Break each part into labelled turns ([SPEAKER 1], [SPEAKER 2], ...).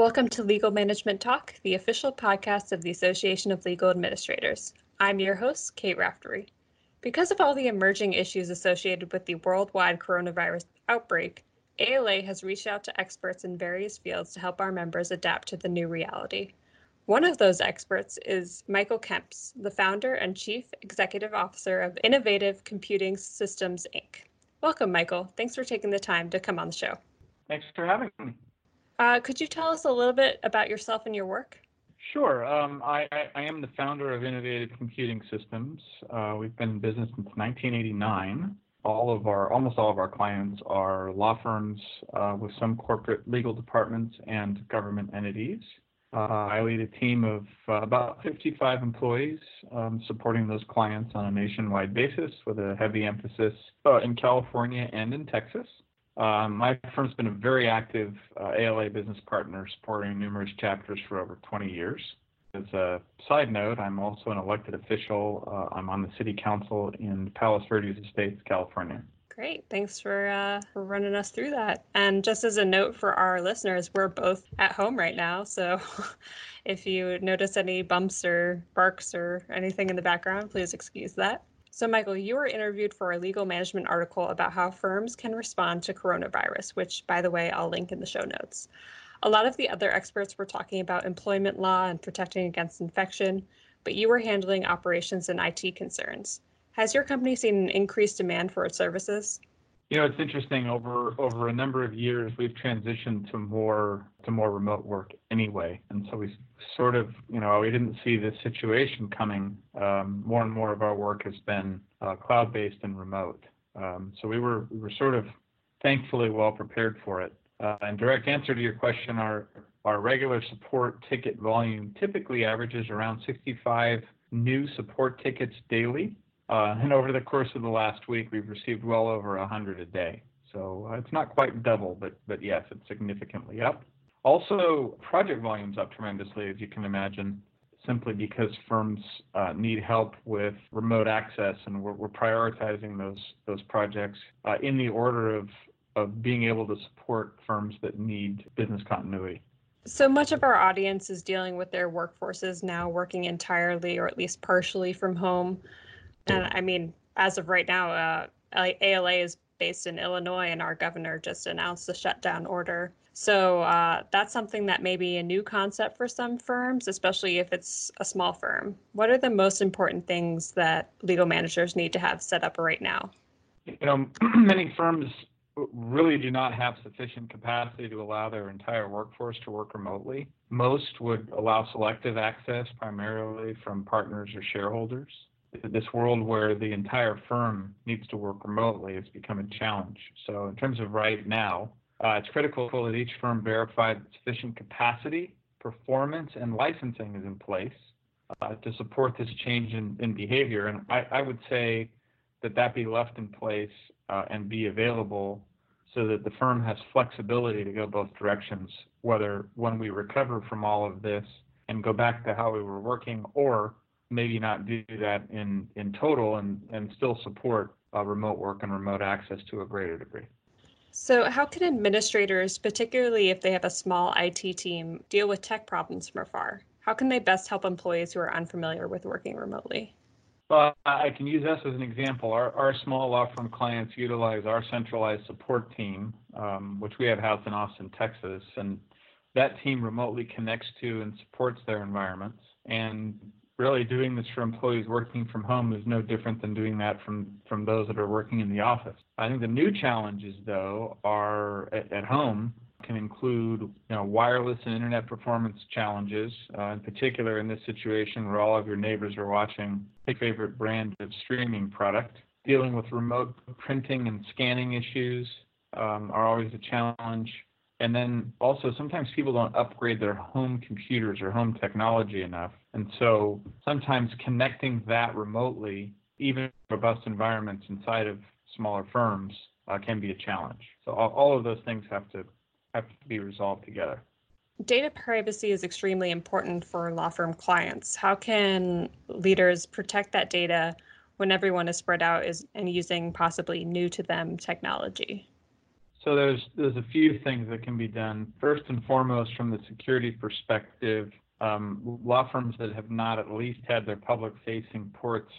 [SPEAKER 1] Welcome to Legal Management Talk, the official podcast of the Association of Legal Administrators. I'm your host, Kate Raftery. Because of all the emerging issues associated with the worldwide coronavirus outbreak, ALA has reached out to experts in various fields to help our members adapt to the new reality. One of those experts is Michael Kemps, the founder and chief executive officer of Innovative Computing Systems, Inc. Welcome, Michael. Thanks for taking the time to come on the show.
[SPEAKER 2] Thanks for having me.
[SPEAKER 1] Uh, could you tell us a little bit about yourself and your work?
[SPEAKER 2] Sure. Um, I, I, am the founder of Innovative Computing Systems. Uh, we've been in business since 1989. All of our, almost all of our clients are law firms uh, with some corporate legal departments and government entities. Uh, I lead a team of uh, about 55 employees um, supporting those clients on a nationwide basis with a heavy emphasis uh, in California and in Texas. Um, my firm's been a very active uh, ALA business partner supporting numerous chapters for over 20 years. As a side note, I'm also an elected official. Uh, I'm on the city council in Palos Verdes Estates, California.
[SPEAKER 1] Great. Thanks for, uh, for running us through that. And just as a note for our listeners, we're both at home right now. So if you notice any bumps or barks or anything in the background, please excuse that. So, Michael, you were interviewed for a legal management article about how firms can respond to coronavirus, which, by the way, I'll link in the show notes. A lot of the other experts were talking about employment law and protecting against infection, but you were handling operations and IT concerns. Has your company seen an increased demand for its services?
[SPEAKER 2] You know, it's interesting. Over over a number of years, we've transitioned to more to more remote work anyway, and so we sort of, you know, we didn't see this situation coming. Um, more and more of our work has been uh, cloud-based and remote. Um, so we were we were sort of thankfully well prepared for it. Uh, and direct answer to your question, our our regular support ticket volume typically averages around 65 new support tickets daily. Uh, and over the course of the last week, we've received well over 100 a day. So uh, it's not quite double, but but yes, it's significantly up. Also, project volume's up tremendously, as you can imagine, simply because firms uh, need help with remote access, and we're, we're prioritizing those those projects uh, in the order of of being able to support firms that need business continuity.
[SPEAKER 1] So much of our audience is dealing with their workforces now working entirely or at least partially from home. And I mean, as of right now, uh, ALA is based in Illinois, and our governor just announced the shutdown order. So uh, that's something that may be a new concept for some firms, especially if it's a small firm. What are the most important things that legal managers need to have set up right now?
[SPEAKER 2] You know, many firms really do not have sufficient capacity to allow their entire workforce to work remotely. Most would allow selective access, primarily from partners or shareholders this world where the entire firm needs to work remotely has become a challenge. So, in terms of right now, uh, it's critical that each firm verify that sufficient capacity, performance, and licensing is in place uh, to support this change in, in behavior. And I, I, would say that that be left in place uh, and be available so that the firm has flexibility to go both directions, whether when we recover from all of this and go back to how we were working or maybe not do that in, in total and, and still support uh, remote work and remote access to a greater degree.
[SPEAKER 1] So, how can administrators, particularly if they have a small IT team, deal with tech problems from afar? How can they best help employees who are unfamiliar with working remotely?
[SPEAKER 2] Well, I can use us as an example. Our, our small law firm clients utilize our centralized support team, um, which we have housed in Austin, Texas, and that team remotely connects to and supports their environments. And really doing this for employees working from home is no different than doing that from, from those that are working in the office. I think the new challenges, though, are at, at home can include you know, wireless and internet performance challenges, uh, in particular in this situation where all of your neighbors are watching a favorite brand of streaming product. Dealing with remote printing and scanning issues um, are always a challenge. And then also, sometimes people don't upgrade their home computers or home technology enough. And so sometimes connecting that remotely, even robust environments inside of smaller firms, uh, can be a challenge. So all, all of those things have to have to be resolved together.
[SPEAKER 1] Data privacy is extremely important for law firm clients. How can leaders protect that data when everyone is spread out is, and using possibly new to them technology?
[SPEAKER 2] So there's there's a few things that can be done. First and foremost, from the security perspective, um, law firms that have not at least had their public-facing ports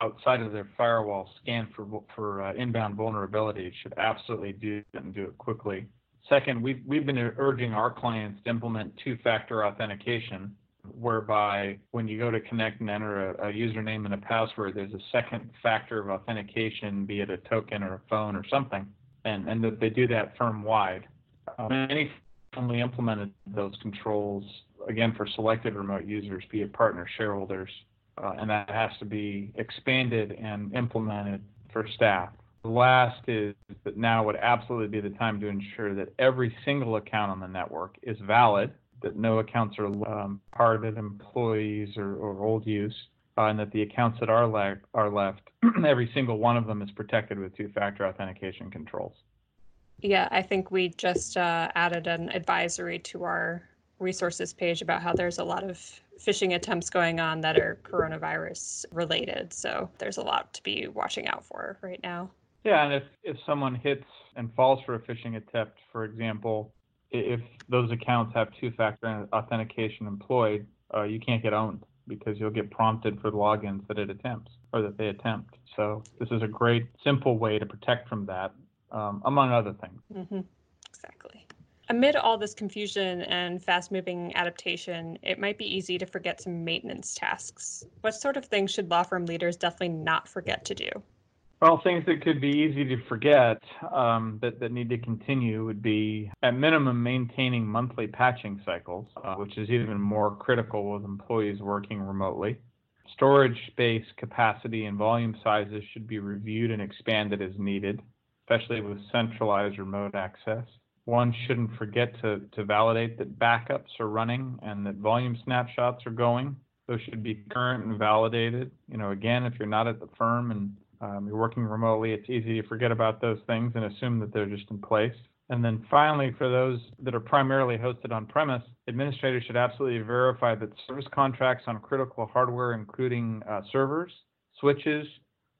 [SPEAKER 2] outside of their firewall scanned for for uh, inbound vulnerabilities should absolutely do it and do it quickly. Second, we've we've been urging our clients to implement two-factor authentication, whereby when you go to connect and enter a, a username and a password, there's a second factor of authentication, be it a token or a phone or something and, and that they do that firm wide. Many only implemented those controls again for selected remote users, be it partner shareholders, uh, and that has to be expanded and implemented for staff. The last is that now would absolutely be the time to ensure that every single account on the network is valid, that no accounts are um, part of employees or, or old use, uh, and that the accounts that are, le- are left, every single one of them is protected with two-factor authentication controls.
[SPEAKER 1] Yeah, I think we just uh, added an advisory to our resources page about how there's a lot of phishing attempts going on that are coronavirus related. So there's a lot to be watching out for right now.
[SPEAKER 2] Yeah, and if, if someone hits and falls for a phishing attempt, for example, if those accounts have two factor authentication employed, uh, you can't get owned because you'll get prompted for logins that it attempts or that they attempt. So this is a great, simple way to protect from that, um, among other things.
[SPEAKER 1] Mm-hmm. Exactly. Amid all this confusion and fast moving adaptation, it might be easy to forget some maintenance tasks. What sort of things should law firm leaders definitely not forget to do?
[SPEAKER 2] Well, things that could be easy to forget um, that, that need to continue would be, at minimum, maintaining monthly patching cycles, uh, which is even more critical with employees working remotely. Storage space capacity and volume sizes should be reviewed and expanded as needed, especially with centralized remote access. One shouldn't forget to, to validate that backups are running and that volume snapshots are going. Those should be current and validated. You know, again, if you're not at the firm and um, you're working remotely, it's easy to forget about those things and assume that they're just in place. And then finally, for those that are primarily hosted on premise, administrators should absolutely verify that service contracts on critical hardware, including uh, servers, switches,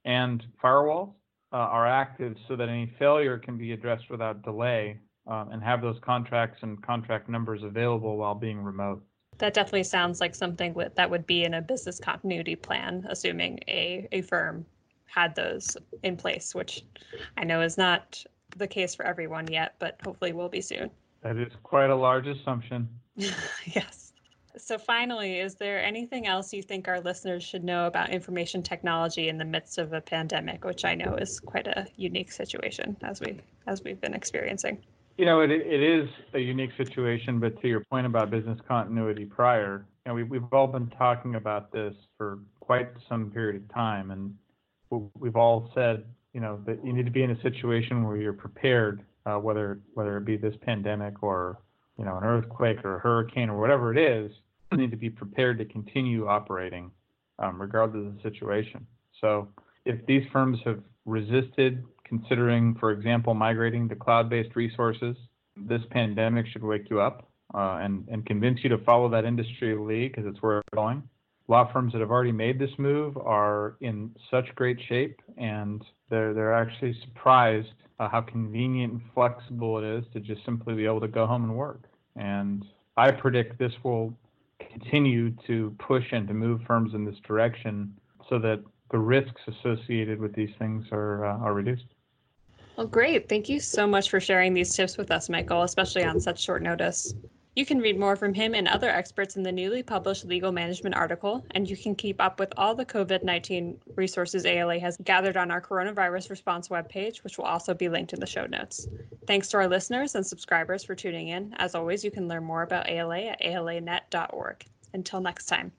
[SPEAKER 2] and firewalls, uh, are active so that any failure can be addressed without delay um, and have those contracts and contract numbers available while being remote.
[SPEAKER 1] That definitely sounds like something that would be in a business continuity plan, assuming a, a firm had those in place, which I know is not the case for everyone yet, but hopefully will be soon.
[SPEAKER 2] That is quite a large assumption.
[SPEAKER 1] yes. So, finally, is there anything else you think our listeners should know about information technology in the midst of a pandemic, which I know is quite a unique situation as we as we've been experiencing?
[SPEAKER 2] You know, it it is a unique situation, but to your point about business continuity prior, you know, we, we've all been talking about this for quite some period of time, and we've all said, you know, that you need to be in a situation where you're prepared, uh, whether whether it be this pandemic or you know an earthquake or a hurricane or whatever it is, you need to be prepared to continue operating, um, regardless of the situation. So if these firms have resisted considering, for example, migrating to cloud-based resources, this pandemic should wake you up uh, and and convince you to follow that industry lead because it's where it's going law firms that have already made this move are in such great shape and they're they're actually surprised uh, how convenient and flexible it is to just simply be able to go home and work. And I predict this will continue to push and to move firms in this direction so that the risks associated with these things are uh, are reduced.
[SPEAKER 1] Well, great. Thank you so much for sharing these tips with us, Michael, especially on such short notice. You can read more from him and other experts in the newly published legal management article, and you can keep up with all the COVID 19 resources ALA has gathered on our coronavirus response webpage, which will also be linked in the show notes. Thanks to our listeners and subscribers for tuning in. As always, you can learn more about ALA at alanet.org. Until next time.